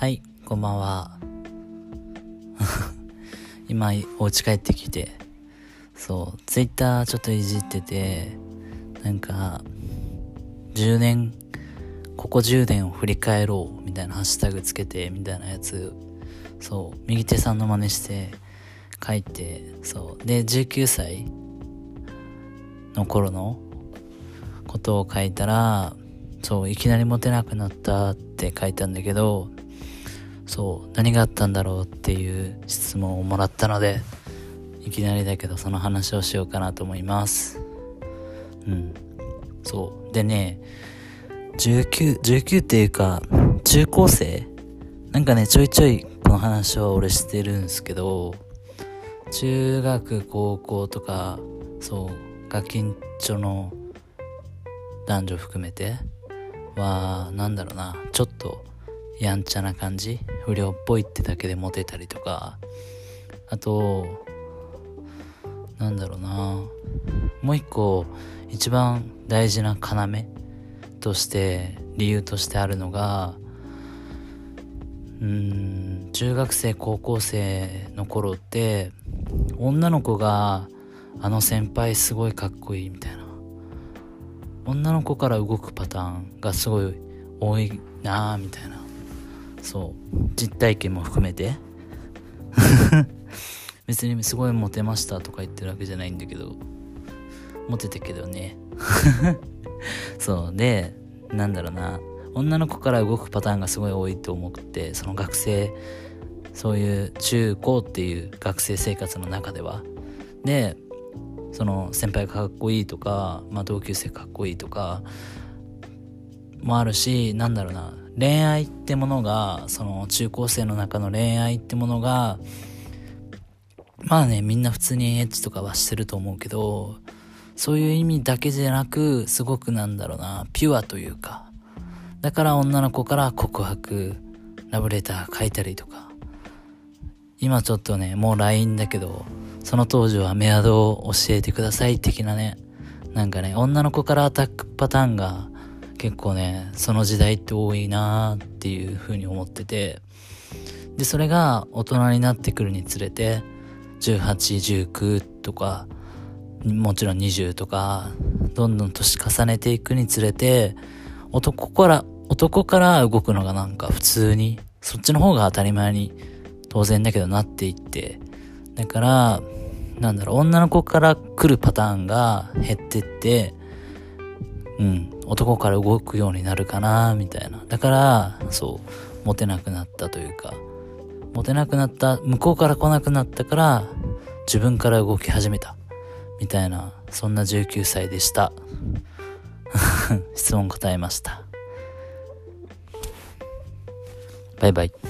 はい、こんばんは。今、お家帰ってきて、そう、ツイッターちょっといじってて、なんか、10年、ここ10年を振り返ろう、みたいなハッシュタグつけて、みたいなやつ、そう、右手さんの真似して書いて、そう、で、19歳の頃のことを書いたら、そう、いきなりモテなくなったって書いたんだけど、そう、何があったんだろうっていう質問をもらったので、いきなりだけどその話をしようかなと思います。うん。そう。でね、19、19っていうか、中高生？なんかね、ちょいちょいこの話は俺してるんですけど、中学、高校とか、そう、ガキンチョの男女含めては、なんだろうな、ちょっとやんちゃな感じ？不良っぽいってだけでモテたりとか。あとなんだろうな。もう一個一番大事な要として理由としてあるのがうん中学生高校生の頃って女の子があの先輩すごいかっこいいみたいな。女の子から動くパターンがすごい多いなあみたいな。そう。実体験も含めて。別にすごいモテましたとか言ってるわけじゃないんだけど。モテたけどね。そう。でなんだろうな。女の子から動くパターンがすごい多いと思ってその学生そういう中高っていう学生生活の中では。でその先輩がかっこいいとか、まあ、同級生かっこいいとかもあるしなんだろうな恋愛ってものが、その中高生の中の恋愛ってものが、まあね、みんな普通にエッチとかはしてると思うけど、そういう意味だけじゃなく、すごくなんだろうな、ピュアというか、だから女の子から告白、ラブレター書いたりとか、今ちょっとね、もう LINE だけど、その当時はメアドを教えてください的なね、なんかね、女の子からアタックパターンが結構ね、その時代って多いなーっていう風に思ってて、で、それが大人になってくるにつれて、18、19とか、もちろん20とか、どんどん年重ねていくにつれて、男から、男から動くのがなんか普通に、そっちの方が当たり前に当然だけどなっていって、だから、なんだろう、女の子から来るパターンが減ってって、うん、男から動くようになるかな、みたいな。だから、そう、モテなくなったというか、モテなくなった、向こうから来なくなったから、自分から動き始めた。みたいな、そんな19歳でした。質問答えました。バイバイ。